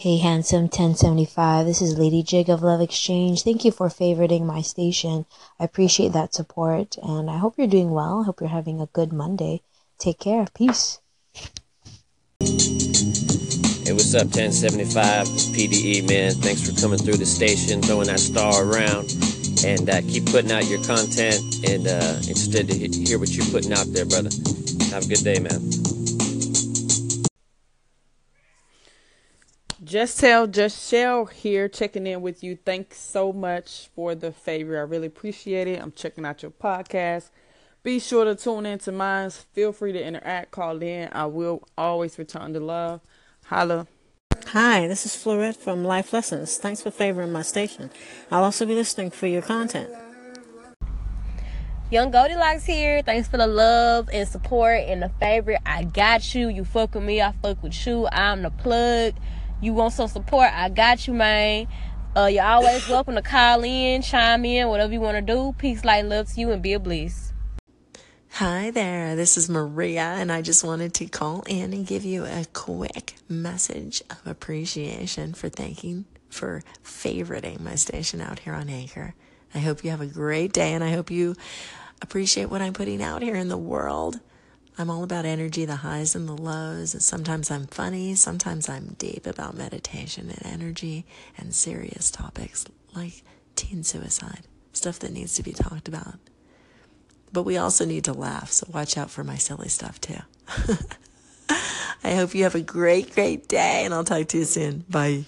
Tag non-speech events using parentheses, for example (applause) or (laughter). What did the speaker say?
Hey, handsome 1075. This is Lady Jig of Love Exchange. Thank you for favoriting my station. I appreciate that support and I hope you're doing well. I hope you're having a good Monday. Take care. Peace. Hey, what's up, 1075? PDE, man. Thanks for coming through the station, throwing that star around. And uh, keep putting out your content and uh, interested to hear what you're putting out there, brother. Have a good day, man. Just tell, just shell here, checking in with you. Thanks so much for the favor. I really appreciate it. I'm checking out your podcast. Be sure to tune into mine. Feel free to interact, call in. I will always return to love. Holla. Hi, this is Florette from Life Lessons. Thanks for favoring my station. I'll also be listening for your content. Young Goldilocks here. Thanks for the love and support and the favorite. I got you. You fuck with me. I fuck with you. I'm the plug. You want some support? I got you, man. Uh, you're always welcome to call in, chime in, whatever you want to do. Peace, light, love to you, and be a bliss. Hi there, this is Maria, and I just wanted to call in and give you a quick message of appreciation for thanking for favoriting my station out here on Anchor. I hope you have a great day, and I hope you appreciate what I'm putting out here in the world. I'm all about energy, the highs and the lows. Sometimes I'm funny, sometimes I'm deep about meditation and energy and serious topics like teen suicide, stuff that needs to be talked about. But we also need to laugh, so watch out for my silly stuff too. (laughs) I hope you have a great, great day, and I'll talk to you soon. Bye.